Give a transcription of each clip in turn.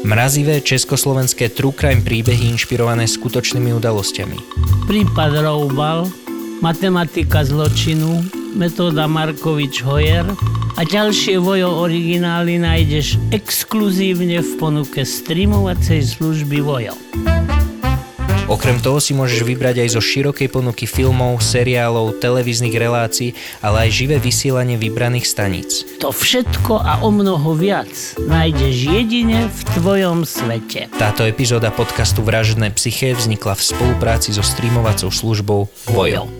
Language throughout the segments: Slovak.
Mrazivé československé true crime príbehy inšpirované skutočnými udalosťami. Prípad Roubal, matematika zločinu, metóda Markovič-Hoyer a ďalšie Vojo originály nájdeš exkluzívne v ponuke streamovacej služby Vojo. Okrem toho si môžeš vybrať aj zo širokej ponuky filmov, seriálov, televíznych relácií, ale aj živé vysielanie vybraných staníc. To všetko a o mnoho viac nájdeš jedine v tvojom svete. Táto epizóda podcastu Vražedné psyché vznikla v spolupráci so streamovacou službou Vojo.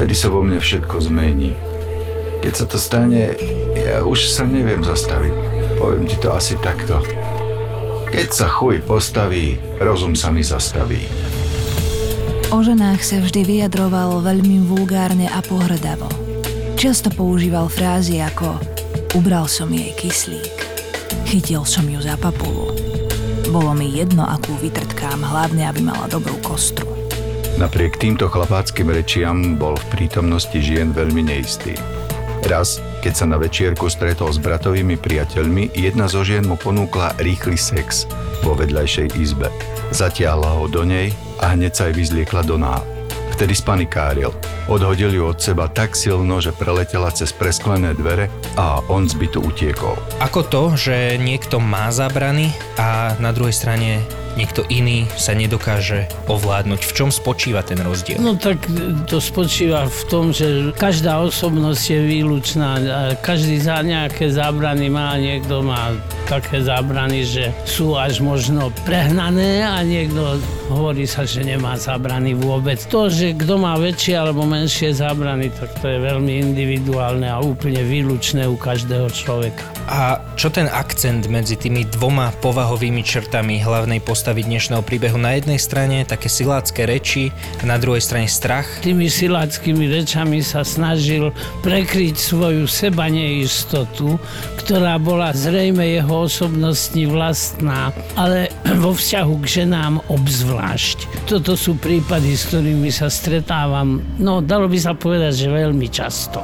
Vtedy sa vo mne všetko zmení. Keď sa to stane, ja už sa neviem zastaviť. Poviem ti to asi takto. Keď sa chuj postaví, rozum sa mi zastaví. O ženách sa vždy vyjadroval veľmi vulgárne a pohrdavo. Často používal frázy ako ubral som jej kyslík, chytil som ju za papulu. Bolo mi jedno, akú vytrtkám, hlavne aby mala dobrú kostru. Napriek týmto chlapáckým rečiam bol v prítomnosti žien veľmi neistý. Raz, keď sa na večierku stretol s bratovými priateľmi, jedna zo žien mu ponúkla rýchly sex vo vedľajšej izbe. Zatiahla ho do nej a hneď sa aj vyzliekla do náh. Vtedy spanikáril. Odhodil ju od seba tak silno, že preletela cez presklené dvere a on z bytu utiekol. Ako to, že niekto má zábrany a na druhej strane niekto iný sa nedokáže ovládnuť. V čom spočíva ten rozdiel? No tak to spočíva v tom, že každá osobnosť je výlučná. Každý za nejaké zábrany má, niekto má také zábrany, že sú až možno prehnané a niekto hovorí sa, že nemá zábrany vôbec. To, že kto má väčšie alebo menšie zábrany, tak to je veľmi individuálne a úplne výlučné u každého človeka. A čo ten akcent medzi tými dvoma povahovými črtami hlavnej postavy dnešného príbehu? Na jednej strane také silácké reči a na druhej strane strach? Tými siláckými rečami sa snažil prekryť svoju seba neistotu, ktorá bola zrejme jeho osobnosti vlastná, ale vo vzťahu k ženám obzvlášť. Toto sú prípady, s ktorými sa stretávam, no dalo by sa povedať, že veľmi často.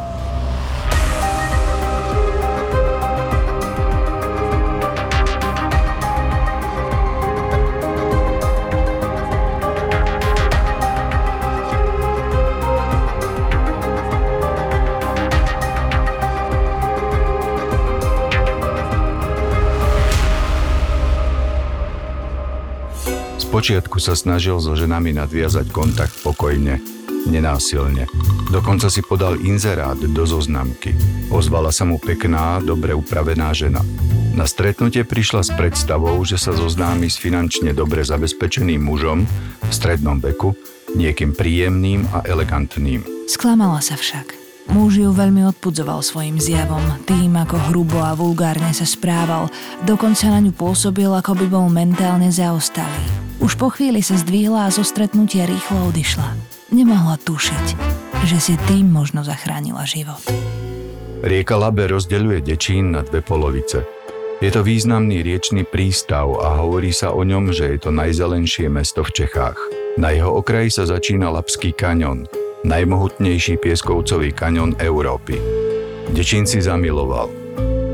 Spočiatku sa snažil so ženami nadviazať kontakt pokojne, nenásilne. Dokonca si podal inzerát do zoznamky. Ozvala sa mu pekná, dobre upravená žena. Na stretnutie prišla s predstavou, že sa zoznámi s finančne dobre zabezpečeným mužom v strednom veku, niekým príjemným a elegantným. Sklamala sa však. Muž ju veľmi odpudzoval svojim zjavom, tým ako hrubo a vulgárne sa správal, dokonca na ňu pôsobil, ako by bol mentálne zaostalý. Už po chvíli sa zdvihla a zo stretnutia rýchlo odišla. Nemohla tušiť, že si tým možno zachránila život. Rieka Labe rozdeľuje Dečín na dve polovice. Je to významný riečný prístav a hovorí sa o ňom, že je to najzelenšie mesto v Čechách. Na jeho okraji sa začína Lapský kaňon, najmohutnejší pieskovcový kaňon Európy. Dečín si zamiloval,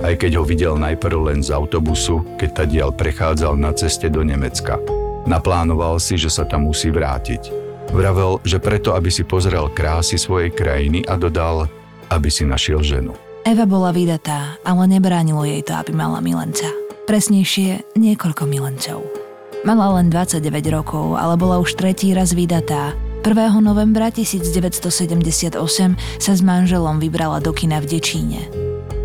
aj keď ho videl najprv len z autobusu, keď tadiaľ prechádzal na ceste do Nemecka. Naplánoval si, že sa tam musí vrátiť. Vravel, že preto, aby si pozrel krásy svojej krajiny a dodal, aby si našiel ženu. Eva bola vydatá, ale nebránilo jej to, aby mala milenca. Presnejšie niekoľko milencov. Mala len 29 rokov, ale bola už tretí raz vydatá. 1. novembra 1978 sa s manželom vybrala do kina v Dečíne.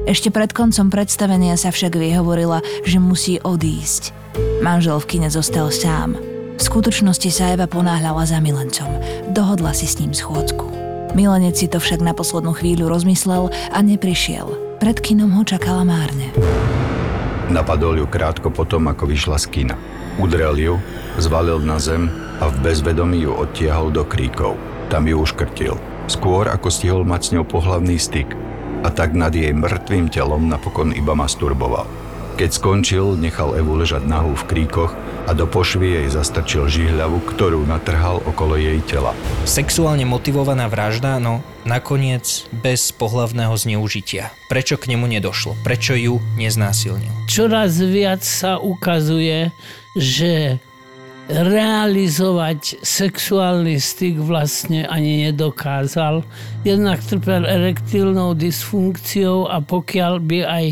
Ešte pred koncom predstavenia sa však vyhovorila, že musí odísť. Manžel v kine zostal sám. V skutočnosti sa Eva ponáhľala za milencom. Dohodla si s ním schôdzku. Milenec si to však na poslednú chvíľu rozmyslel a neprišiel. Pred kinom ho čakala márne. Napadol ju krátko potom, ako vyšla z kina. Udrel ju, zvalil na zem a v bezvedomí ju odtiahol do kríkov. Tam ju uškrtil. Skôr ako stihol mať s ňou pohlavný styk a tak nad jej mŕtvým telom napokon iba masturboval. Keď skončil, nechal Evu ležať nahú v kríkoch a do pošvy jej zastrčil žihľavu, ktorú natrhal okolo jej tela. Sexuálne motivovaná vražda, no nakoniec bez pohlavného zneužitia. Prečo k nemu nedošlo? Prečo ju neznásilnil? Čoraz viac sa ukazuje, že realizovať sexuálny styk vlastne ani nedokázal. Jednak trpel erektilnou dysfunkciou a pokiaľ by aj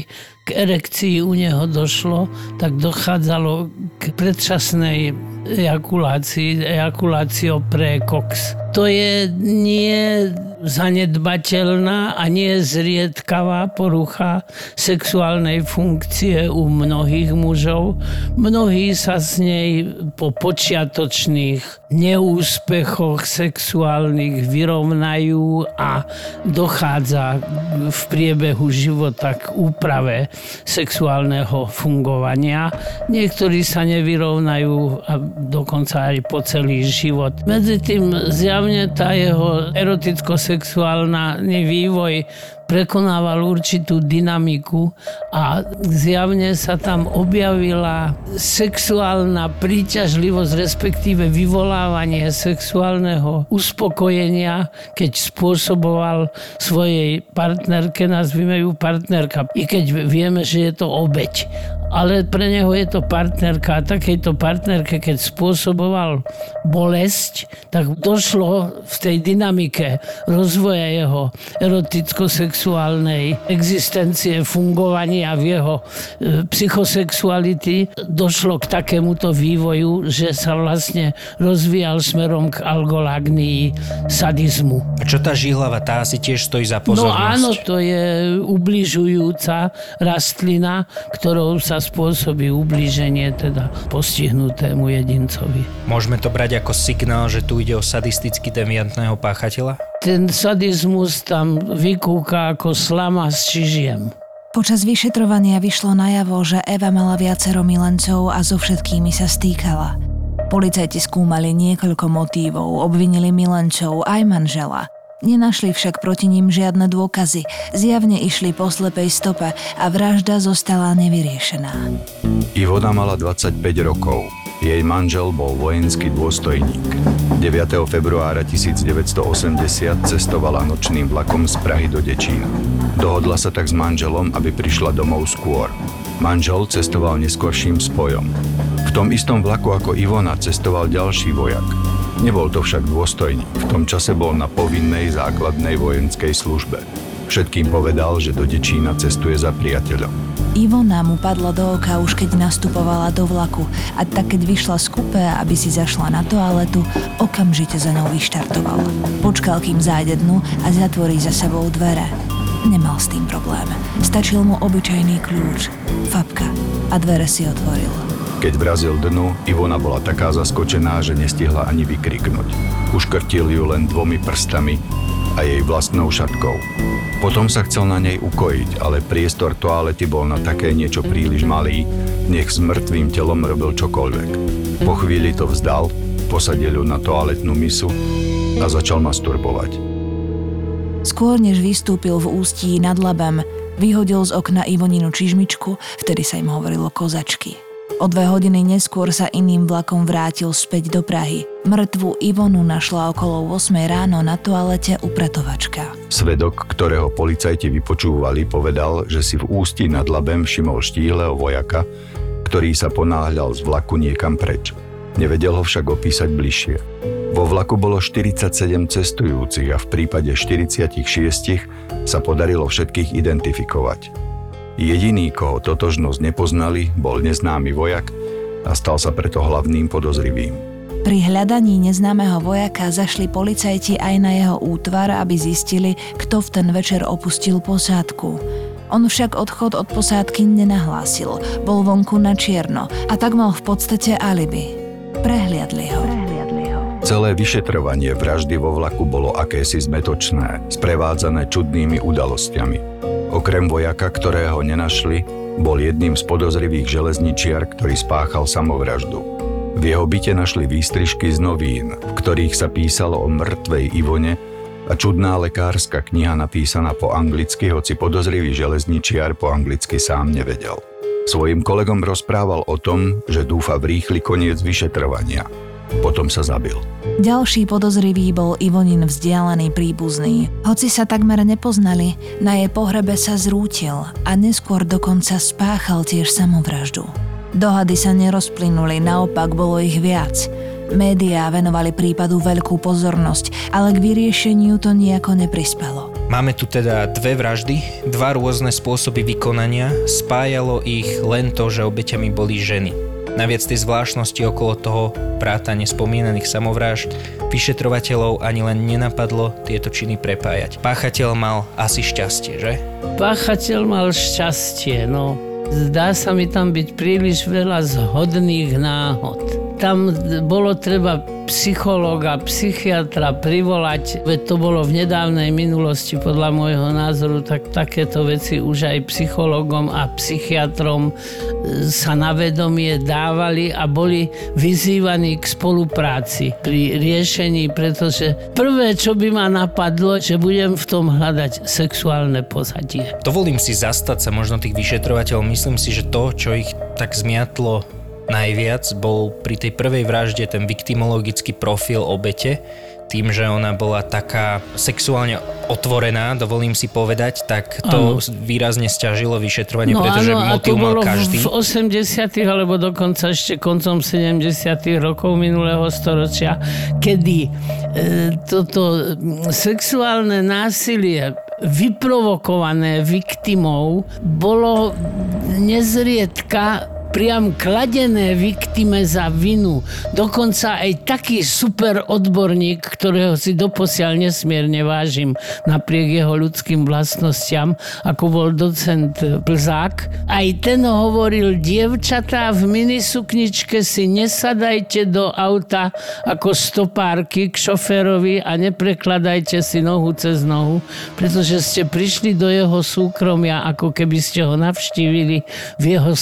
k erekcii u neho došlo, tak dochádzalo k predčasnej ejakulácii, ejakulácio precox. To je nie zanedbateľná a nie zriedkavá porucha sexuálnej funkcie u mnohých mužov. Mnohí sa s nej po počiatočných neúspechoch sexuálnych vyrovnajú a dochádza v priebehu života k úprave sexuálneho fungovania. Niektorí sa nevyrovnajú a dokonca aj po celý život. Medzi tým zjavne tá jeho eroticko-sexuálny vývoj prekonával určitú dynamiku a zjavne sa tam objavila sexuálna príťažlivosť, respektíve vyvolávanie sexuálneho uspokojenia, keď spôsoboval svojej partnerke, nazvime ju partnerka, i keď vieme, že je to obeď ale pre neho je to partnerka a takejto partnerke, keď spôsoboval bolesť, tak došlo v tej dynamike rozvoja jeho eroticko-sexuálnej existencie, fungovania v jeho e, psychosexuality, došlo k takémuto vývoju, že sa vlastne rozvíjal smerom k algolagnii sadizmu. A čo tá žihlava, tá si tiež stojí za pozornosť? No áno, to je ubližujúca rastlina, ktorou sa spôsobí ublíženie teda postihnutému jedincovi. Môžeme to brať ako signál, že tu ide o sadisticky deviantného páchateľa? Ten sadizmus tam vykúka ako slama s čižiem. Počas vyšetrovania vyšlo najavo, že Eva mala viacero milencov a so všetkými sa stýkala. Policajti skúmali niekoľko motívov, obvinili milencov aj manžela. Nenašli však proti ním žiadne dôkazy. Zjavne išli po slepej stope a vražda zostala nevyriešená. Ivona mala 25 rokov. Jej manžel bol vojenský dôstojník. 9. februára 1980 cestovala nočným vlakom z Prahy do Dečína. Dohodla sa tak s manželom, aby prišla domov skôr. Manžel cestoval neskorším spojom. V tom istom vlaku ako Ivona cestoval ďalší vojak. Nebol to však dôstojník. V tom čase bol na povinnej základnej vojenskej službe. Všetkým povedal, že do Dečína cestuje za priateľom. Ivona mu padla do oka už keď nastupovala do vlaku a tak keď vyšla z kupé, aby si zašla na toaletu, okamžite za ňou vyštartoval. Počkal, kým zájde dnu a zatvorí za sebou dvere. Nemal s tým problém. Stačil mu obyčajný kľúč, fabka a dvere si otvoril. Keď vrazil dnu, Ivona bola taká zaskočená, že nestihla ani vykriknúť. Uškrtil ju len dvomi prstami a jej vlastnou šatkou. Potom sa chcel na nej ukojiť, ale priestor toalety bol na také niečo príliš malý, nech s mŕtvým telom robil čokoľvek. Po chvíli to vzdal, posadil ju na toaletnú misu a začal masturbovať. Skôr než vystúpil v ústí nad labem, vyhodil z okna Ivoninu čižmičku, vtedy sa im hovorilo kozačky. O dve hodiny neskôr sa iným vlakom vrátil späť do Prahy. Mŕtvu Ivonu našla okolo 8 ráno na toalete upratovačka. Svedok, ktorého policajti vypočúvali, povedal, že si v ústi nad labem všimol štíhleho vojaka, ktorý sa ponáhľal z vlaku niekam preč. Nevedel ho však opísať bližšie. Vo vlaku bolo 47 cestujúcich a v prípade 46 sa podarilo všetkých identifikovať. Jediný, koho totožnosť nepoznali, bol neznámy vojak a stal sa preto hlavným podozrivým. Pri hľadaní neznámeho vojaka zašli policajti aj na jeho útvar, aby zistili, kto v ten večer opustil posádku. On však odchod od posádky nenahlásil, bol vonku na čierno a tak mal v podstate alibi. Prehliadli ho. Celé vyšetrovanie vraždy vo vlaku bolo akési zmetočné, sprevádzané čudnými udalosťami. Okrem vojaka, ktorého nenašli, Bol jedným z podozrivých železničiar, ktorý spáchal samovraždu. V jeho byte našli výstrižky z novín, v ktorých sa písalo o mŕtvej Ivone a čudná lekárska kniha napísaná po anglicky, hoci podozrivý železničiar po anglicky sám nevedel. Svojim kolegom rozprával o tom, že dúfa v rýchly koniec vyšetrovania – potom sa zabil. Ďalší podozrivý bol Ivonin vzdialený príbuzný. Hoci sa takmer nepoznali, na jej pohrebe sa zrútil a neskôr dokonca spáchal tiež samovraždu. Dohady sa nerozplynuli, naopak bolo ich viac. Médiá venovali prípadu veľkú pozornosť, ale k vyriešeniu to nejako neprispelo. Máme tu teda dve vraždy, dva rôzne spôsoby vykonania, spájalo ich len to, že obeťami boli ženy. Naviac tej zvláštnosti okolo toho práta nespomínaných samovrážd vyšetrovateľov ani len nenapadlo tieto činy prepájať. Páchateľ mal asi šťastie, že? Páchateľ mal šťastie, no. Zdá sa mi tam byť príliš veľa zhodných náhod. Tam bolo treba psychológa, psychiatra privolať, veď to bolo v nedávnej minulosti podľa môjho názoru, tak takéto veci už aj psychológom a psychiatrom e, sa na vedomie dávali a boli vyzývaní k spolupráci pri riešení, pretože prvé, čo by ma napadlo, že budem v tom hľadať sexuálne pozadie. Dovolím si zastať sa možno tých vyšetrovateľov. Myslím si, že to, čo ich tak zmiatlo najviac bol pri tej prvej vražde ten viktimologický profil obete, tým, že ona bola taká sexuálne otvorená, dovolím si povedať, tak to ano. výrazne stiažilo vyšetrovanie, no, pretože ano, motiv mal každý. v 80 alebo dokonca ešte koncom 70 rokov minulého storočia, kedy e, toto sexuálne násilie vyprovokované viktimou bolo nezriedka priam kladené viktime za vinu. Dokonca aj taký super odborník, ktorého si doposiaľ nesmierne vážim napriek jeho ľudským vlastnostiam, ako bol docent Plzák. Aj ten hovoril, dievčatá v minisukničke si nesadajte do auta ako stopárky k šoférovi a neprekladajte si nohu cez nohu, pretože ste prišli do jeho súkromia, ako keby ste ho navštívili v jeho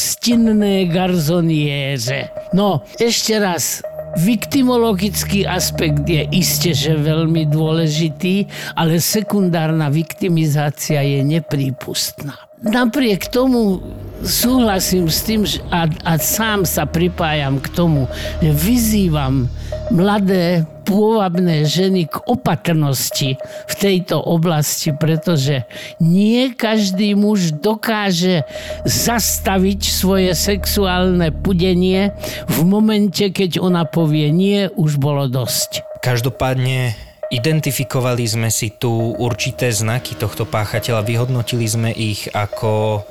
stinné garzoniére. No, ešte raz, Viktimologický aspekt je iste, že veľmi dôležitý, ale sekundárna viktimizácia je neprípustná. Napriek tomu súhlasím s tým a, a sám sa pripájam k tomu, že vyzývam mladé pôvabné ženy k opatrnosti v tejto oblasti, pretože nie každý muž dokáže zastaviť svoje sexuálne pudenie v momente, keď ona povie nie, už bolo dosť. Každopádne identifikovali sme si tu určité znaky tohto páchateľa, vyhodnotili sme ich ako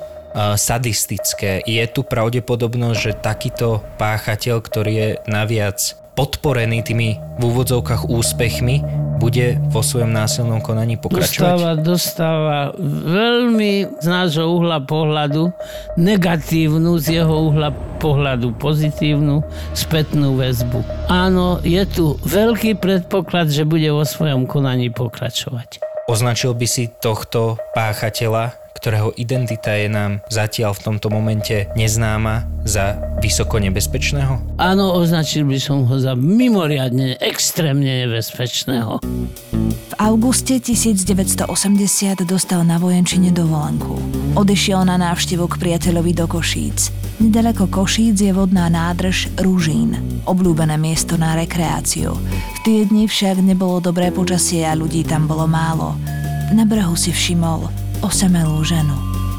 sadistické. Je tu pravdepodobnosť, že takýto páchateľ, ktorý je naviac podporený tými v úvodzovkách úspechmi, bude vo svojom násilnom konaní pokračovať? Dostáva, dostáva veľmi z nášho uhla pohľadu negatívnu, z jeho uhla pohľadu pozitívnu spätnú väzbu. Áno, je tu veľký predpoklad, že bude vo svojom konaní pokračovať. Označil by si tohto páchateľa ktorého identita je nám zatiaľ v tomto momente neznáma, za vysoko nebezpečného? Áno, označil by som ho za mimoriadne, extrémne nebezpečného. V auguste 1980 dostal na vojenčine dovolenku. Odišiel na návštevu k priateľovi do Košíc. Nedaleko Košíc je vodná nádrž Rúžín, obľúbené miesto na rekreáciu. V tie dni však nebolo dobré počasie a ľudí tam bolo málo. Na brehu si všimol osamelú ženu.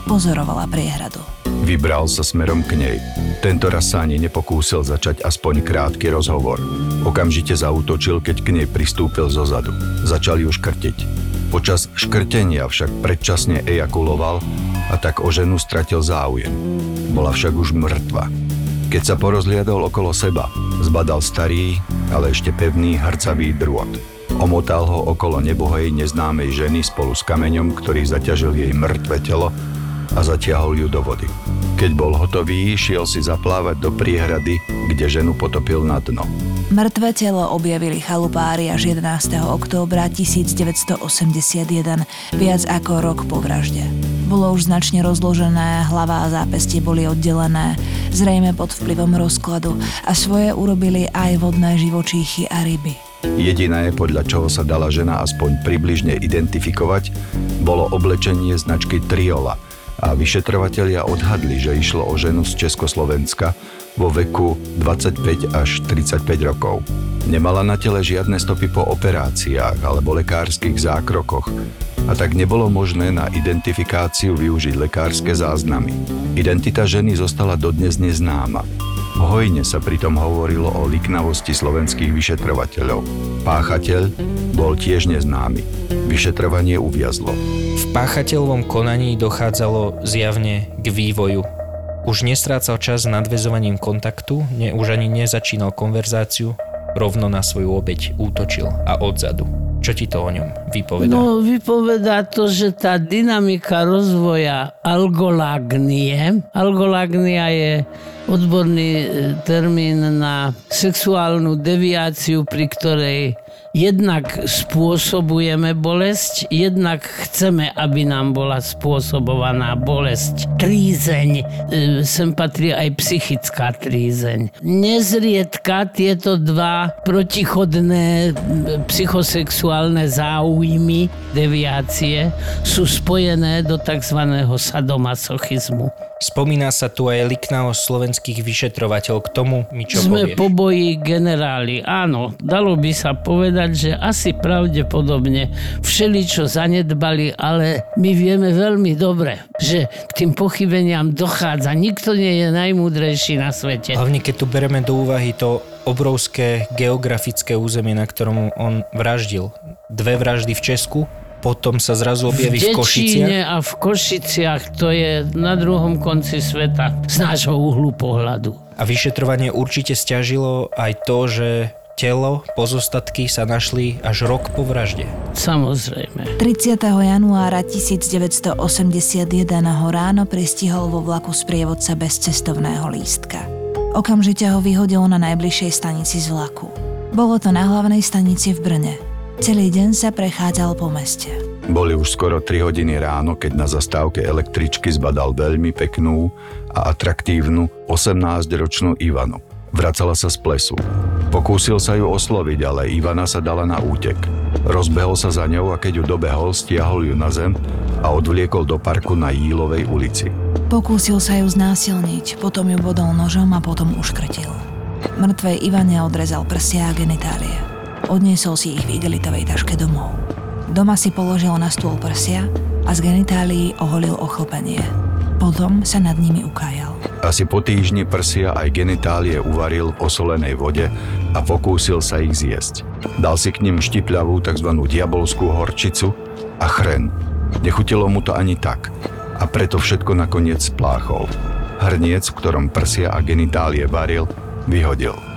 Pozorovala priehradu. Vybral sa smerom k nej. Tento raz sa ani nepokúsil začať aspoň krátky rozhovor. Okamžite zautočil, keď k nej pristúpil zo zadu. Začal ju škrtiť. Počas škrtenia však predčasne ejakuloval a tak o ženu stratil záujem. Bola však už mŕtva. Keď sa porozliadol okolo seba, zbadal starý, ale ešte pevný hrcavý drôt. Omotal ho okolo nebohej neznámej ženy spolu s kameňom, ktorý zaťažil jej mŕtve telo a zatiahol ju do vody. Keď bol hotový, šiel si zaplávať do priehrady, kde ženu potopil na dno. Mŕtve telo objavili chalupári až 11. októbra 1981, viac ako rok po vražde. Bolo už značne rozložené, hlava a zápestie boli oddelené, zrejme pod vplyvom rozkladu a svoje urobili aj vodné živočíchy a ryby. Jediné, podľa čoho sa dala žena aspoň približne identifikovať, bolo oblečenie značky Triola a vyšetrovatelia odhadli, že išlo o ženu z Československa, vo veku 25 až 35 rokov. Nemala na tele žiadne stopy po operáciách alebo lekárskych zákrokoch a tak nebolo možné na identifikáciu využiť lekárske záznamy. Identita ženy zostala dodnes neznáma. Hojne sa pritom hovorilo o liknavosti slovenských vyšetrovateľov. Páchateľ bol tiež neznámy. Vyšetrovanie uviazlo. V páchateľovom konaní dochádzalo zjavne k vývoju už nestrácal čas nadvezovaním kontaktu, ne, už ani nezačínal konverzáciu, rovno na svoju obeď útočil a odzadu. Čo ti to o ňom vypovedá? No, vypovedá to, že tá dynamika rozvoja algolágnie, algolágnia je odborný e, termín na sexuálnu deviáciu, pri ktorej jednak spôsobujeme bolesť, jednak chceme, aby nám bola spôsobovaná bolesť. Trízeň, e, sem patrí aj psychická trízeň. Nezriedka tieto dva protichodné psychosexuálne záujmy, deviácie, sú spojené do tzv. sadomasochizmu. Spomína sa tu aj liknavosť slovenských vyšetrovateľov. K tomu mi čo Sme povieš? po boji generáli. Áno, dalo by sa povedať, že asi pravdepodobne všeličo zanedbali, ale my vieme veľmi dobre, že k tým pochybeniam dochádza. Nikto nie je najmúdrejší na svete. Hlavne keď tu bereme do úvahy to obrovské geografické územie, na ktorom on vraždil. Dve vraždy v Česku, potom sa zrazu objaví v, v Košiciach. a v Košiciach to je na druhom konci sveta z nášho uhlu pohľadu. A vyšetrovanie určite stiažilo aj to, že telo, pozostatky sa našli až rok po vražde. Samozrejme. 30. januára 1981 ho ráno pristihol vo vlaku sprievodca bez cestovného lístka. Okamžite ho vyhodil na najbližšej stanici z vlaku. Bolo to na hlavnej stanici v Brne. Celý deň sa prechádzal po meste. Boli už skoro 3 hodiny ráno, keď na zastávke električky zbadal veľmi peknú a atraktívnu 18-ročnú Ivanu. Vracala sa z plesu. Pokúsil sa ju osloviť, ale Ivana sa dala na útek. Rozbehol sa za ňou a keď ju dobehol, stiahol ju na zem a odvliekol do parku na Jílovej ulici. Pokúsil sa ju znásilniť, potom ju bodol nožom a potom uškrtil. Mŕtvej Ivane odrezal prsia a genitálie. Odniesol si ich v igelitovej taške domov. Doma si položil na stôl prsia a z genitálií oholil ochlpenie. Potom sa nad nimi ukájal. Asi po týždni prsia aj genitálie uvaril v osolenej vode a pokúsil sa ich zjesť. Dal si k nim štipľavú tzv. diabolskú horčicu a chren. Nechutilo mu to ani tak a preto všetko nakoniec spláchol. Hrniec, v ktorom prsia a genitálie varil, vyhodil.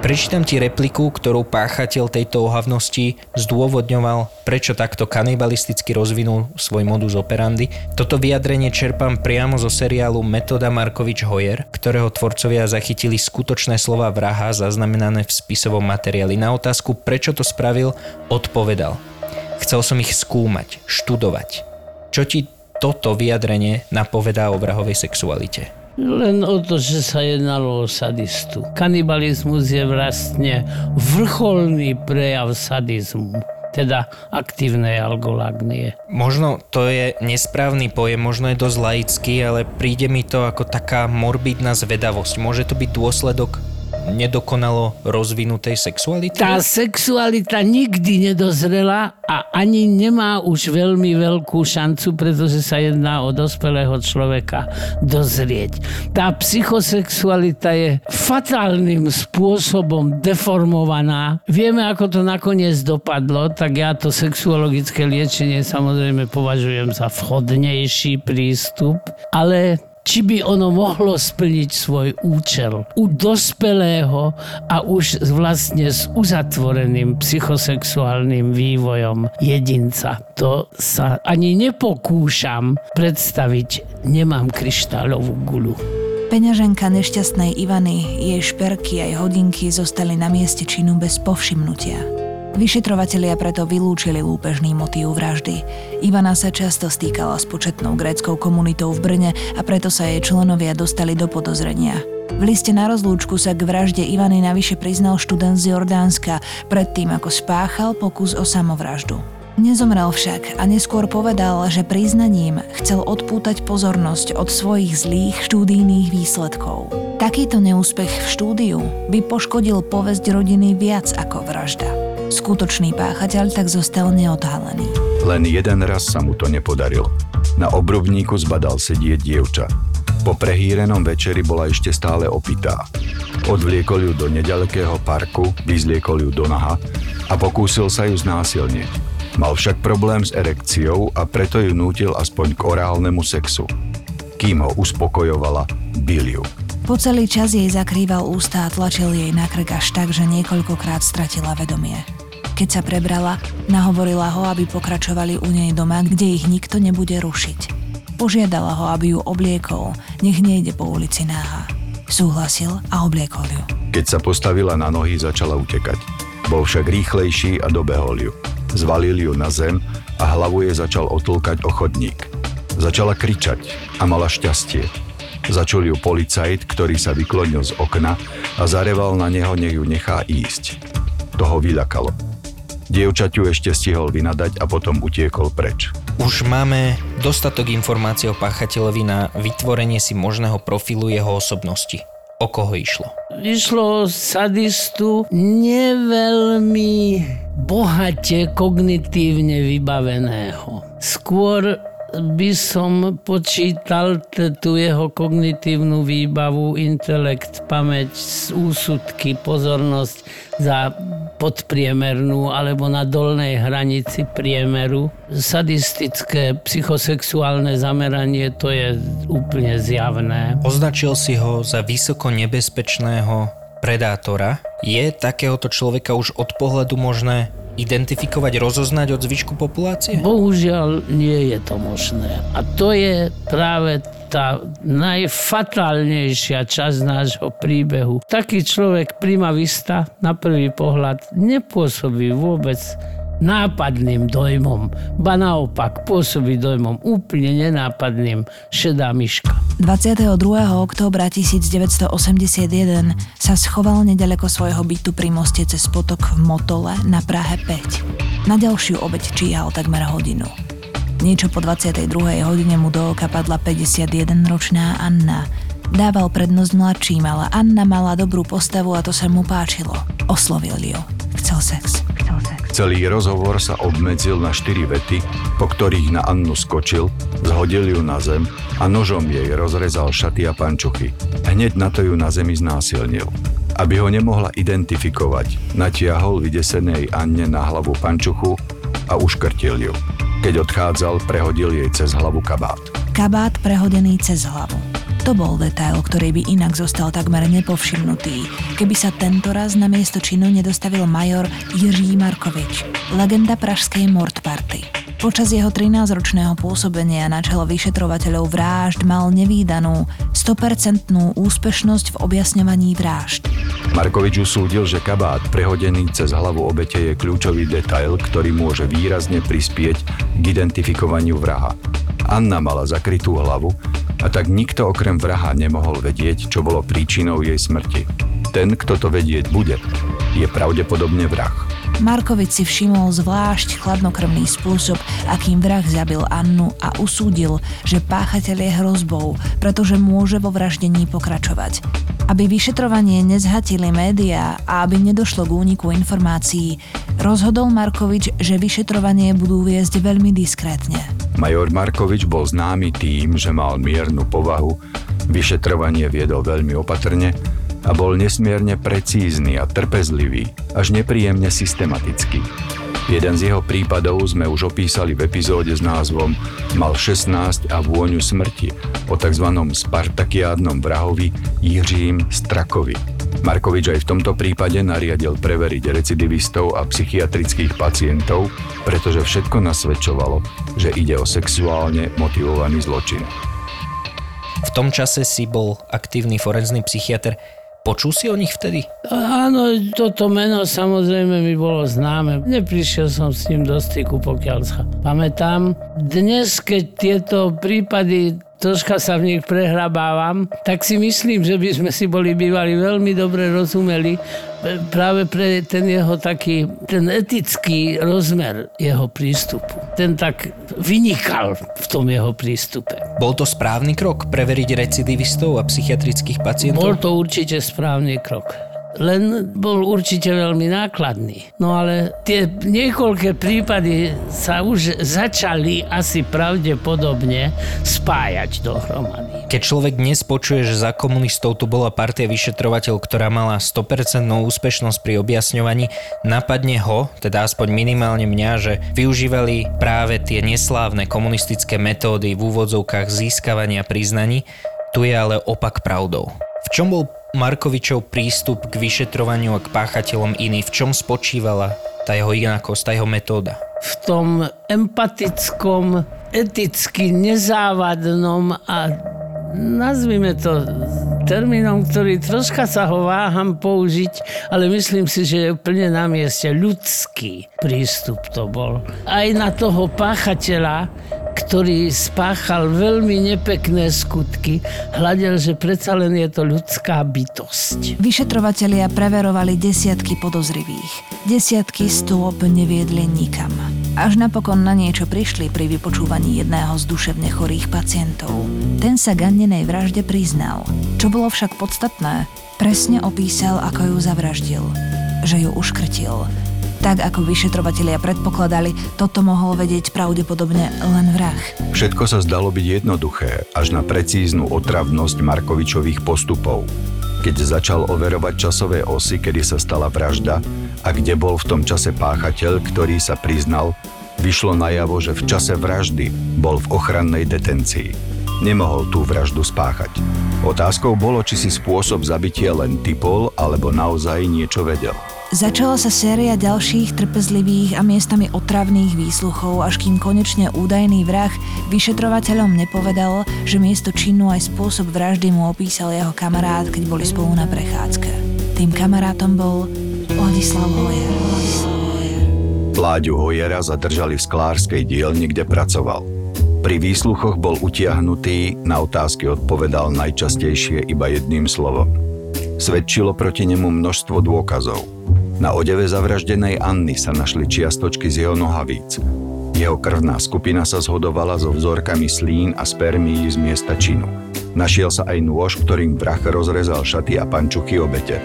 Prečítam ti repliku, ktorú páchateľ tejto ohavnosti zdôvodňoval, prečo takto kanibalisticky rozvinul svoj modus operandi. Toto vyjadrenie čerpám priamo zo seriálu Metoda Markovič Hoyer, ktorého tvorcovia zachytili skutočné slova vraha zaznamenané v spisovom materiáli. Na otázku, prečo to spravil, odpovedal. Chcel som ich skúmať, študovať. Čo ti toto vyjadrenie napovedá o vrahovej sexualite? Len o to, že sa jednalo o sadistu. Kanibalizmus je vlastne vrcholný prejav sadizmu teda aktívnej algolagnie. Možno to je nesprávny pojem, možno je dosť laický, ale príde mi to ako taká morbidná zvedavosť. Môže to byť dôsledok nedokonalo rozvinutej sexuality? Tá sexualita nikdy nedozrela a ani nemá už veľmi veľkú šancu, pretože sa jedná o dospelého človeka dozrieť. Tá psychosexualita je fatálnym spôsobom deformovaná. Vieme, ako to nakoniec dopadlo, tak ja to sexuologické liečenie samozrejme považujem za vhodnejší prístup, ale či by ono mohlo splniť svoj účel u dospelého a už vlastne s uzatvoreným psychosexuálnym vývojom jedinca. To sa ani nepokúšam predstaviť, nemám kryštálovú gulu. Peňaženka nešťastnej Ivany, jej šperky aj hodinky zostali na mieste činu bez povšimnutia. Vyšetrovatelia preto vylúčili lúpežný motív vraždy. Ivana sa často stýkala s početnou gréckou komunitou v Brne a preto sa jej členovia dostali do podozrenia. V liste na rozlúčku sa k vražde Ivany navyše priznal študent z Jordánska, predtým ako spáchal pokus o samovraždu. Nezomrel však a neskôr povedal, že priznaním chcel odpútať pozornosť od svojich zlých štúdijných výsledkov. Takýto neúspech v štúdiu by poškodil povesť rodiny viac ako vražda. Skutočný páchateľ tak zostal neodhalený. Len jeden raz sa mu to nepodarilo. Na obrubníku zbadal sedieť dievča. Po prehýrenom večeri bola ešte stále opitá. Odvliekol ju do nedalekého parku, vyzliekol ju do naha a pokúsil sa ju znásilniť. Mal však problém s erekciou a preto ju nútil aspoň k orálnemu sexu. Kým ho uspokojovala, bil ju. Po celý čas jej zakrýval ústa a tlačil jej na krk až tak, že niekoľkokrát stratila vedomie. Keď sa prebrala, nahovorila ho, aby pokračovali u nej doma, kde ich nikto nebude rušiť. Požiadala ho, aby ju obliekol, nech nejde po ulici náha. Súhlasil a obliekol ju. Keď sa postavila na nohy, začala utekať. Bol však rýchlejší a dobehol ju. Zvalil ju na zem a hlavu jej začal otĺkať o chodník. Začala kričať a mala šťastie. Začul ju policajt, ktorý sa vyklonil z okna a zareval na neho, nech ju nechá ísť. To ho vyľakalo. Dievčaťu ešte stihol vynadať a potom utiekol preč. Už máme dostatok informácií o páchateľovi na vytvorenie si možného profilu jeho osobnosti. O koho išlo? Išlo o sadistu neveľmi bohate kognitívne vybaveného. Skôr by som počítal tú jeho kognitívnu výbavu, intelekt, pamäť, úsudky, pozornosť za podpriemernú alebo na dolnej hranici priemeru. Sadistické psychosexuálne zameranie to je úplne zjavné. Označil si ho za vysoko nebezpečného predátora. Je takéhoto človeka už od pohľadu možné identifikovať, rozoznať od zvyšku populácie? Bohužiaľ nie je to možné. A to je práve tá najfatálnejšia časť nášho príbehu. Taký človek prima vista na prvý pohľad nepôsobí vôbec nápadným dojmom, ba naopak pôsobí dojmom úplne nenápadným šedá myška. 22. októbra 1981 sa schoval nedaleko svojho bytu pri moste cez potok v Motole na Prahe 5. Na ďalšiu obeď číhal takmer hodinu. Niečo po 22. hodine mu do oka padla 51-ročná Anna. Dával prednosť mladším, ale Anna mala dobrú postavu a to sa mu páčilo. Oslovil ju. Chcel sex. Celý rozhovor sa obmedzil na štyri vety, po ktorých na Annu skočil, zhodil ju na zem a nožom jej rozrezal šaty a pančuchy. Hneď na to ju na zemi znásilnil. Aby ho nemohla identifikovať, natiahol vydesenej Anne na hlavu pančuchu a uškrtil ju. Keď odchádzal, prehodil jej cez hlavu kabát. Kabát prehodený cez hlavu. To bol detail, ktorý by inak zostal takmer nepovšimnutý, keby sa tento raz na miesto činu nedostavil major Jiří Markovič, legenda pražskej Mord Party. Počas jeho 13-ročného pôsobenia na čelo vyšetrovateľov vražd mal nevýdanú 100% úspešnosť v objasňovaní vražd. Markovič usúdil, že kabát prehodený cez hlavu obete je kľúčový detail, ktorý môže výrazne prispieť k identifikovaniu vraha. Anna mala zakrytú hlavu a tak nikto okrem vraha nemohol vedieť, čo bolo príčinou jej smrti. Ten, kto to vedieť bude, je pravdepodobne vrah. Markovic si všimol zvlášť chladnokrvný spôsob, akým vrah zabil Annu a usúdil, že páchateľ je hrozbou, pretože môže vo vraždení pokračovať. Aby vyšetrovanie nezhatili médiá a aby nedošlo k úniku informácií, rozhodol Markovič, že vyšetrovanie budú viesť veľmi diskrétne. Major Markovič bol známy tým, že mal miernu povahu, vyšetrovanie viedol veľmi opatrne a bol nesmierne precízny a trpezlivý, až nepríjemne systematický. Jeden z jeho prípadov sme už opísali v epizóde s názvom Mal 16 a vôňu smrti o tzv. spartakiádnom vrahovi Jiřím Strakovi. Markovič aj v tomto prípade nariadil preveriť recidivistov a psychiatrických pacientov, pretože všetko nasvedčovalo, že ide o sexuálne motivovaný zločin. V tom čase si bol aktívny forenzný psychiatr. Počul si o nich vtedy? Áno, toto meno samozrejme mi bolo známe. Neprišiel som s ním do styku, pokiaľ sa pamätám. Dnes, keď tieto prípady troška sa v nich prehrabávam, tak si myslím, že by sme si boli bývali veľmi dobre rozumeli práve pre ten jeho taký, ten etický rozmer jeho prístupu. Ten tak vynikal v tom jeho prístupe. Bol to správny krok preveriť recidivistov a psychiatrických pacientov? Bol to určite správny krok len bol určite veľmi nákladný. No ale tie niekoľké prípady sa už začali asi pravdepodobne spájať dohromady. Keď človek dnes počuje, že za komunistov tu bola partia vyšetrovateľ, ktorá mala 100% úspešnosť pri objasňovaní, napadne ho, teda aspoň minimálne mňa, že využívali práve tie neslávne komunistické metódy v úvodzovkách získavania priznaní, tu je ale opak pravdou. V čom bol Markovičov prístup k vyšetrovaniu a k páchateľom iný? V čom spočívala tá jeho inakosť, tá jeho metóda? V tom empatickom, eticky nezávadnom a nazvime to termínom, ktorý troška sa ho váham použiť, ale myslím si, že je úplne na mieste. Ľudský prístup to bol. Aj na toho páchateľa, ktorý spáchal veľmi nepekné skutky, hľadel, že predsa len je to ľudská bytosť. Vyšetrovatelia preverovali desiatky podozrivých. Desiatky stôp neviedli nikam. Až napokon na niečo prišli pri vypočúvaní jedného z duševne chorých pacientov. Ten sa gannenej vražde priznal. Čo bolo však podstatné, presne opísal, ako ju zavraždil. Že ju uškrtil tak ako vyšetrovatelia predpokladali, toto mohol vedieť pravdepodobne len vrah. Všetko sa zdalo byť jednoduché, až na precíznu otravnosť Markovičových postupov. Keď začal overovať časové osy, kedy sa stala vražda a kde bol v tom čase páchateľ, ktorý sa priznal, vyšlo najavo, že v čase vraždy bol v ochrannej detencii. Nemohol tú vraždu spáchať. Otázkou bolo, či si spôsob zabitia len typol, alebo naozaj niečo vedel. Začala sa séria ďalších trpezlivých a miestami otravných výsluchov, až kým konečne údajný vrah vyšetrovateľom nepovedal, že miesto činu aj spôsob vraždy mu opísal jeho kamarát, keď boli spolu na prechádzke. Tým kamarátom bol Ladislav Hojer. Láďu Hojera zadržali v sklárskej dielni, kde pracoval. Pri výsluchoch bol utiahnutý, na otázky odpovedal najčastejšie iba jedným slovom. Svedčilo proti nemu množstvo dôkazov – na odeve zavraždenej Anny sa našli čiastočky z jeho nohavíc. Jeho krvná skupina sa zhodovala so vzorkami slín a spermií z miesta činu. Našiel sa aj nôž, ktorým vrah rozrezal šaty a pančuchy obete.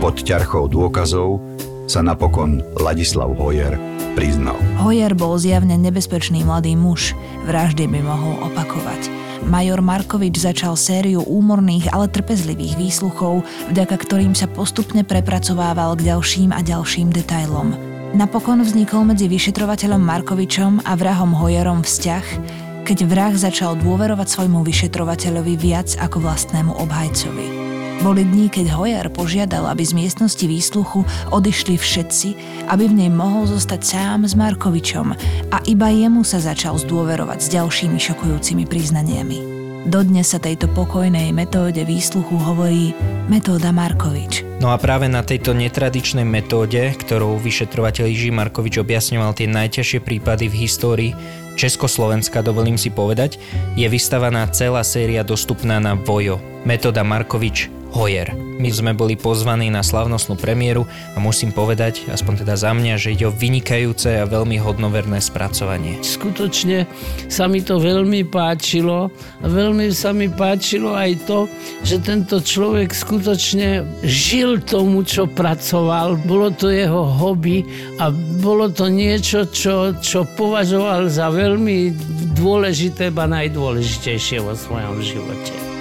Pod ťarchou dôkazov sa napokon Ladislav Hojer priznal. Hojer bol zjavne nebezpečný mladý muž. Vraždy by mohol opakovať major Markovič začal sériu úmorných, ale trpezlivých výsluchov, vďaka ktorým sa postupne prepracovával k ďalším a ďalším detailom. Napokon vznikol medzi vyšetrovateľom Markovičom a vrahom Hojerom vzťah, keď vrah začal dôverovať svojmu vyšetrovateľovi viac ako vlastnému obhajcovi. Boli dní, keď Hoyer požiadal, aby z miestnosti výsluchu odišli všetci, aby v nej mohol zostať sám s Markovičom a iba jemu sa začal zdôverovať s ďalšími šokujúcimi priznaniami. Dodnes sa tejto pokojnej metóde výsluchu hovorí metóda Markovič. No a práve na tejto netradičnej metóde, ktorou vyšetrovateľ Jiří Markovič objasňoval tie najťažšie prípady v histórii Československa, dovolím si povedať, je vystavaná celá séria dostupná na Vojo. Metóda Markovič Hoyer. My sme boli pozvaní na slavnostnú premiéru a musím povedať, aspoň teda za mňa, že ide o vynikajúce a veľmi hodnoverné spracovanie. Skutočne sa mi to veľmi páčilo a veľmi sa mi páčilo aj to, že tento človek skutočne žil tomu, čo pracoval. Bolo to jeho hobby a bolo to niečo, čo, čo považoval za veľmi dôležité, ba najdôležitejšie vo svojom živote.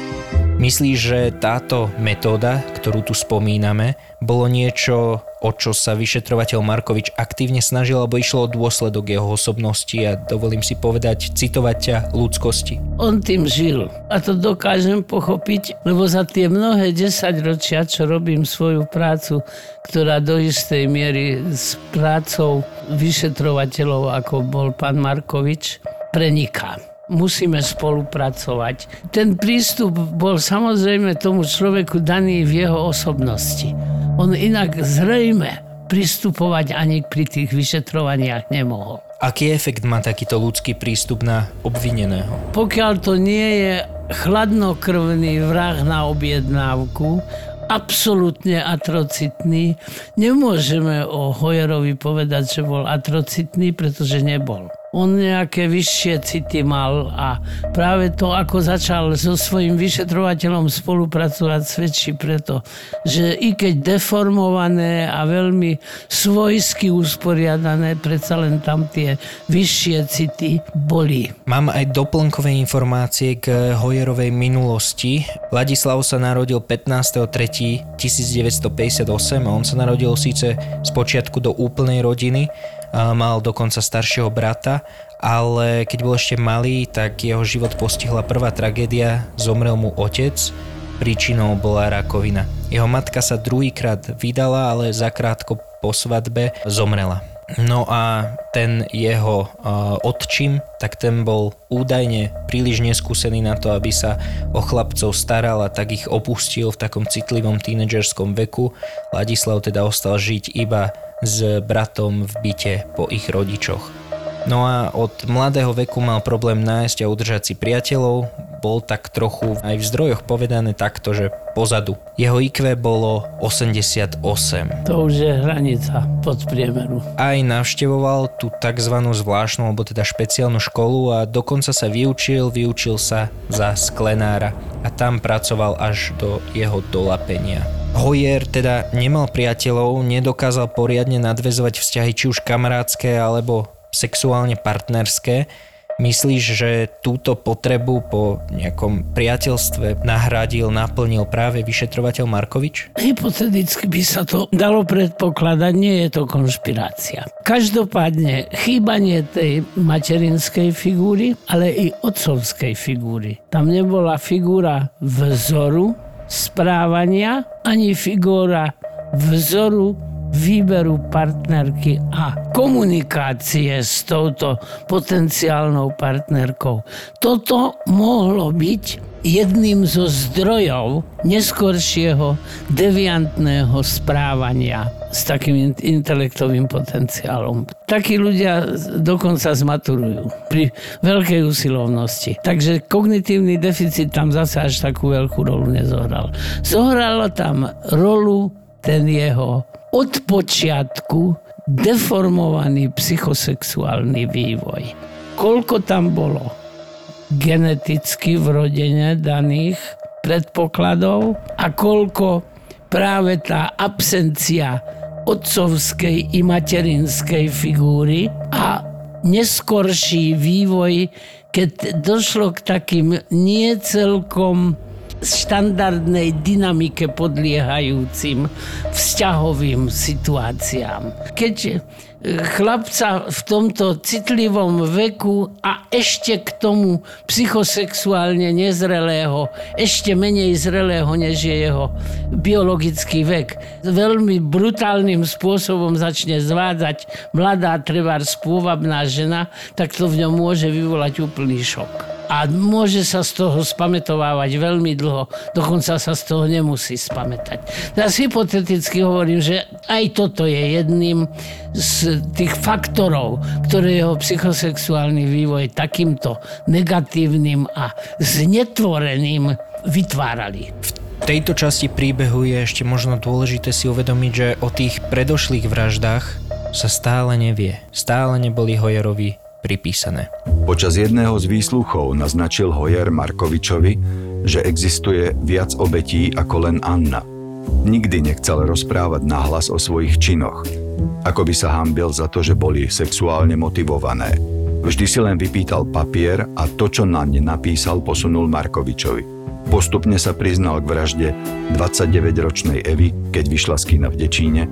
Myslíš, že táto metóda, ktorú tu spomíname, bolo niečo, o čo sa vyšetrovateľ Markovič aktívne snažil, alebo išlo o dôsledok jeho osobnosti? A dovolím si povedať, citovať ťa ľudskosti? On tým žil. A to dokážem pochopiť, lebo za tie mnohé desaťročia, čo robím svoju prácu, ktorá do istej miery s prácou vyšetrovateľov, ako bol pán Markovič, preniká musíme spolupracovať. Ten prístup bol samozrejme tomu človeku daný v jeho osobnosti. On inak zrejme pristupovať ani pri tých vyšetrovaniach nemohol. Aký efekt má takýto ľudský prístup na obvineného? Pokiaľ to nie je chladnokrvný vrah na objednávku, absolútne atrocitný. Nemôžeme o Hojerovi povedať, že bol atrocitný, pretože nebol on nejaké vyššie city mal a práve to, ako začal so svojím vyšetrovateľom spolupracovať, svedčí preto, že i keď deformované a veľmi svojsky usporiadané, predsa len tam tie vyššie city boli. Mám aj doplnkové informácie k Hojerovej minulosti. Ladislav sa narodil 15.3.1958 a on sa narodil síce z počiatku do úplnej rodiny, mal dokonca staršieho brata, ale keď bol ešte malý, tak jeho život postihla prvá tragédia, zomrel mu otec, príčinou bola rakovina. Jeho matka sa druhýkrát vydala, ale zakrátko po svadbe zomrela. No a ten jeho uh, otčím, tak ten bol údajne príliš neskúsený na to, aby sa o chlapcov staral a tak ich opustil v takom citlivom tínedžerskom veku. Ladislav teda ostal žiť iba s bratom v byte po ich rodičoch. No a od mladého veku mal problém nájsť a udržať si priateľov, bol tak trochu aj v zdrojoch povedané takto, že pozadu. Jeho IQ bolo 88. To už je hranica pod priemeru. Aj navštevoval tú tzv. zvláštnu, alebo teda špeciálnu školu a dokonca sa vyučil, vyučil sa za sklenára a tam pracoval až do jeho dolapenia. Hoyer teda nemal priateľov, nedokázal poriadne nadvezovať vzťahy či už kamarátske alebo sexuálne partnerské. Myslíš, že túto potrebu po nejakom priateľstve nahradil, naplnil práve vyšetrovateľ Markovič? Hypoteticky by sa to dalo predpokladať, nie je to konšpirácia. Každopádne chýbanie tej materinskej figúry, ale i otcovskej figúry. Tam nebola figúra vzoru, správania, ani figúra vzoru výberu partnerky a komunikácie s touto potenciálnou partnerkou. Toto mohlo byť jedným zo zdrojov neskoršieho deviantného správania s takým intelektovým potenciálom. Takí ľudia dokonca zmaturujú pri veľkej usilovnosti. Takže kognitívny deficit tam zase až takú veľkú rolu nezohral. Zohrala tam rolu ten jeho od počiatku deformovaný psychosexuálny vývoj. Koľko tam bolo geneticky v rodine daných predpokladov a koľko práve tá absencia otcovskej i materinskej figúry a neskorší vývoj, keď došlo k takým nie celkom štandardnej dynamike podliehajúcim vzťahovým situáciám. Keď e, chlapca v tomto citlivom veku a ešte k tomu psychosexuálne nezrelého, ešte menej zrelého, než je jeho biologický vek, veľmi brutálnym spôsobom začne zvádzať mladá, trebárs pôvabná žena, tak to v ňom môže vyvolať úplný šok a môže sa z toho spametovávať veľmi dlho, dokonca sa z toho nemusí spamätať. Teraz hypoteticky hovorím, že aj toto je jedným z tých faktorov, ktoré jeho psychosexuálny vývoj takýmto negatívnym a znetvoreným vytvárali. V tejto časti príbehu je ešte možno dôležité si uvedomiť, že o tých predošlých vraždách sa stále nevie. Stále neboli Hojerovi pripísané. Počas jedného z výsluchov naznačil Hojer Markovičovi, že existuje viac obetí ako len Anna. Nikdy nechcel rozprávať nahlas o svojich činoch, ako by sa hambil za to, že boli sexuálne motivované. Vždy si len vypýtal papier a to, čo na ne napísal, posunul Markovičovi. Postupne sa priznal k vražde 29-ročnej Evy, keď vyšla z kina v Dečíne,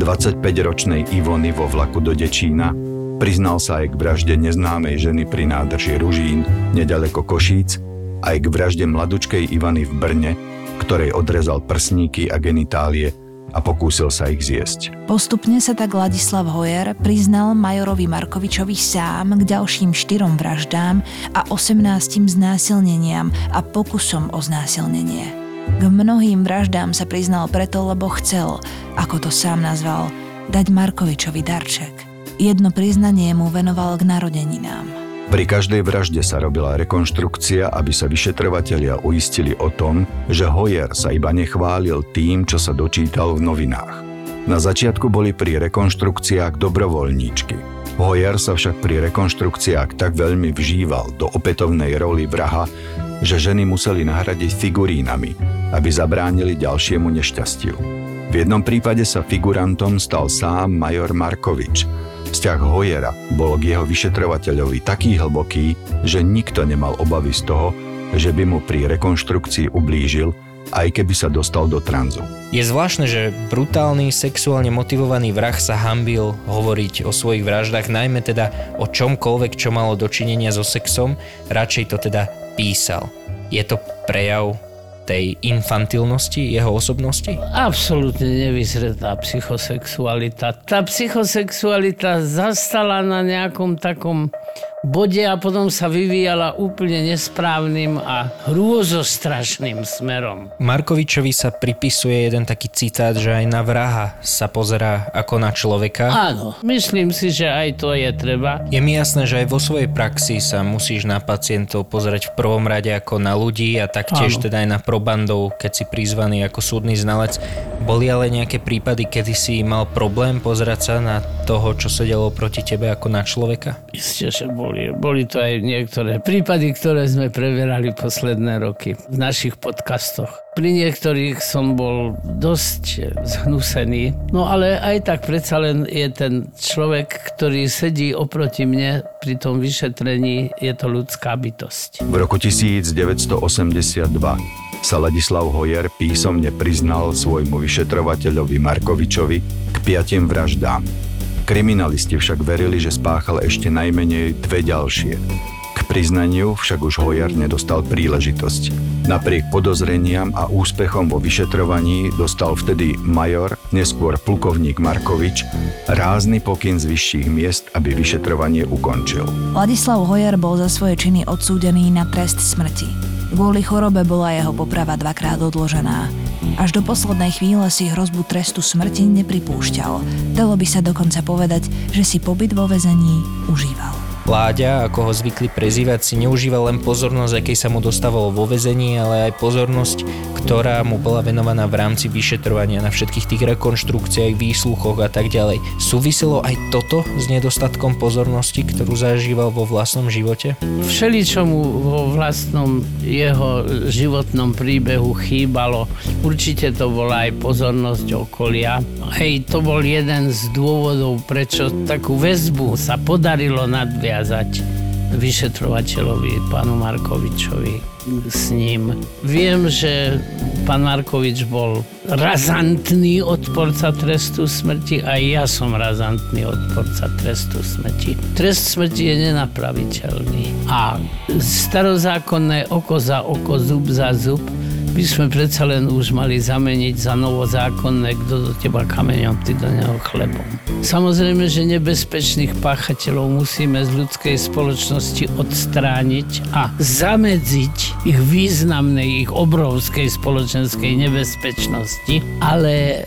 25-ročnej Ivony vo vlaku do Dečína Priznal sa aj k vražde neznámej ženy pri nádrži Ružín, nedaleko Košíc, aj k vražde mladučkej Ivany v Brne, ktorej odrezal prsníky a genitálie a pokúsil sa ich zjesť. Postupne sa tak Ladislav Hojer priznal majorovi Markovičovi sám k ďalším štyrom vraždám a 18 znásilneniam a pokusom o znásilnenie. K mnohým vraždám sa priznal preto, lebo chcel, ako to sám nazval, dať Markovičovi darček. Jedno priznanie mu venoval k narodeninám. Pri každej vražde sa robila rekonštrukcia, aby sa vyšetrovatelia uistili o tom, že Hoyer sa iba nechválil tým, čo sa dočítal v novinách. Na začiatku boli pri rekonštrukciách dobrovoľníčky. Hoyer sa však pri rekonštrukciách tak veľmi vžíval do opätovnej roli vraha, že ženy museli nahradiť figurínami, aby zabránili ďalšiemu nešťastiu. V jednom prípade sa figurantom stal sám major Markovič, Vzťah Hojera bol k jeho vyšetrovateľovi taký hlboký, že nikto nemal obavy z toho, že by mu pri rekonštrukcii ublížil, aj keby sa dostal do tranzu. Je zvláštne, že brutálny sexuálne motivovaný vrah sa hambil hovoriť o svojich vraždách, najmä teda o čomkoľvek, čo malo dočinenia so sexom, radšej to teda písal. Je to prejav tej infantilnosti jeho osobnosti? Absolútne nevyzretá psychosexualita. Tá psychosexualita zastala na nejakom takom bode a potom sa vyvíjala úplne nesprávnym a hrôzostrašným smerom. Markovičovi sa pripisuje jeden taký citát, že aj na vraha sa pozerá ako na človeka. Áno, myslím si, že aj to je treba. Je mi jasné, že aj vo svojej praxi sa musíš na pacientov pozerať v prvom rade ako na ľudí a taktiež Áno. teda aj na probandov, keď si prizvaný ako súdny znalec. Boli ale nejaké prípady, kedy si mal problém pozerať sa na toho, čo sedelo proti tebe ako na človeka? Isté, že boli boli. To aj niektoré prípady, ktoré sme preverali posledné roky v našich podcastoch. Pri niektorých som bol dosť zhnusený, no ale aj tak predsa len je ten človek, ktorý sedí oproti mne pri tom vyšetrení, je to ľudská bytosť. V roku 1982 sa Ladislav Hojer písomne priznal svojmu vyšetrovateľovi Markovičovi k piatim vraždám. Kriminalisti však verili, že spáchal ešte najmenej dve ďalšie. Priznaniu však už Hojar nedostal príležitosť. Napriek podozreniam a úspechom vo vyšetrovaní dostal vtedy major, neskôr plukovník Markovič, rázny pokyn z vyšších miest, aby vyšetrovanie ukončil. Ladislav Hojar bol za svoje činy odsúdený na trest smrti. Kvôli chorobe bola jeho poprava dvakrát odložená. Až do poslednej chvíle si hrozbu trestu smrti nepripúšťal. Dalo by sa dokonca povedať, že si pobyt vo vezení užíval. Láďa, ako ho zvykli prezývať, si neužíval len pozornosť, akej sa mu dostávalo vo vezení, ale aj pozornosť, ktorá mu bola venovaná v rámci vyšetrovania na všetkých tých rekonštrukciách, výsluchoch a tak ďalej. Súviselo aj toto s nedostatkom pozornosti, ktorú zažíval vo vlastnom živote? Všeličomu vo vlastnom jeho životnom príbehu chýbalo. Určite to bola aj pozornosť okolia. Hej, to bol jeden z dôvodov, prečo takú väzbu sa podarilo nadviazať previazať vyšetrovateľovi, pánu Markovičovi s ním. Viem, že pán Markovič bol razantný odporca trestu smrti a ja som razantný odporca trestu smrti. Trest smrti je nenapraviteľný a starozákonné oko za oko, zub za zub by sme predsa len už mali zameniť za novozákonné, kto do teba kameňom, ty do neho chlebom. Samozrejme, že nebezpečných páchateľov musíme z ľudskej spoločnosti odstrániť a zamedziť ich významnej, ich obrovskej spoločenskej nebezpečnosti, ale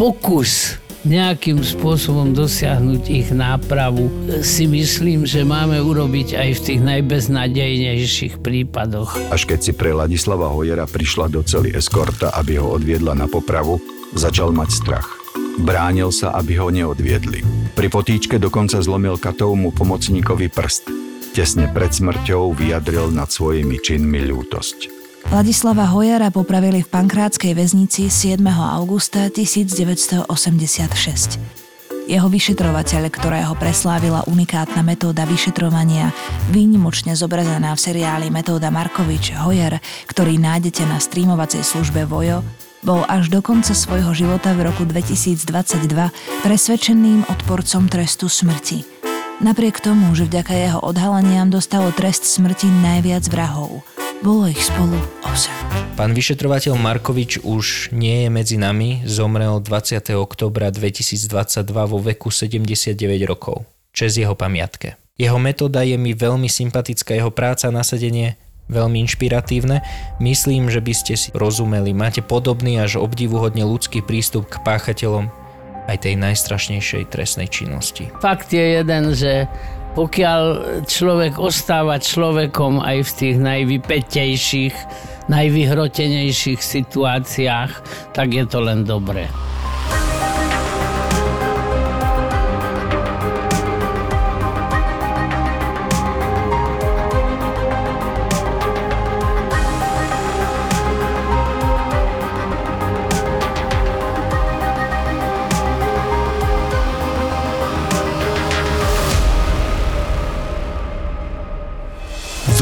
pokus nejakým spôsobom dosiahnuť ich nápravu, si myslím, že máme urobiť aj v tých najbeznadejnejších prípadoch. Až keď si pre Ladislava Hojera prišla do celý eskorta, aby ho odviedla na popravu, začal mať strach. Bránil sa, aby ho neodviedli. Pri potýčke dokonca zlomil katovmu pomocníkovi prst. Tesne pred smrťou vyjadril nad svojimi činmi ľútosť. Ladislava Hojara popravili v pankrátskej väznici 7. augusta 1986. Jeho vyšetrovateľ, ktorého preslávila unikátna metóda vyšetrovania, výnimočne zobrazená v seriáli Metóda Markovič Hojer, ktorý nájdete na streamovacej službe Vojo, bol až do konca svojho života v roku 2022 presvedčeným odporcom trestu smrti. Napriek tomu, že vďaka jeho odhaleniam dostalo trest smrti najviac vrahov – Bolo ich spolu 8. Pán vyšetrovateľ Markovič už nie je medzi nami, zomrel 20. oktobra 2022 vo veku 79 rokov. Čes jeho pamiatke. Jeho metóda je mi veľmi sympatická, jeho práca a nasadenie veľmi inšpiratívne. Myslím, že by ste si rozumeli. Máte podobný až obdivuhodne ľudský prístup k páchateľom aj tej najstrašnejšej trestnej činnosti. Fakt je jeden, že pokiaľ človek ostáva človekom aj v tých najvypetejších, najvyhrotenejších situáciách, tak je to len dobré.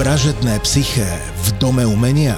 Vražedné psyché v Dome umenia?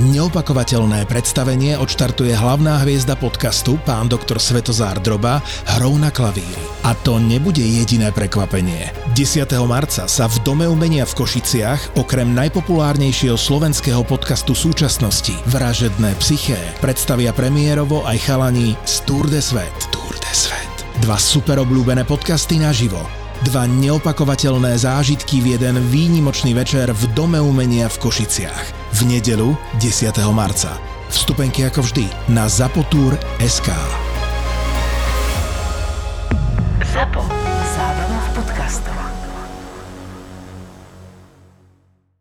Neopakovateľné predstavenie odštartuje hlavná hviezda podcastu, pán doktor Svetozár Droba, hrou na klavíri. A to nebude jediné prekvapenie. 10. marca sa v Dome umenia v Košiciach, okrem najpopulárnejšieho slovenského podcastu súčasnosti Vražedné psyché, predstavia premiérovo aj chalani z Tour de Svet. Tour de Svet. Dva super obľúbené podcasty naživo Dva neopakovateľné zážitky v jeden výnimočný večer v Dome umenia v Košiciach. V nedelu 10. marca. Vstupenky ako vždy na SK.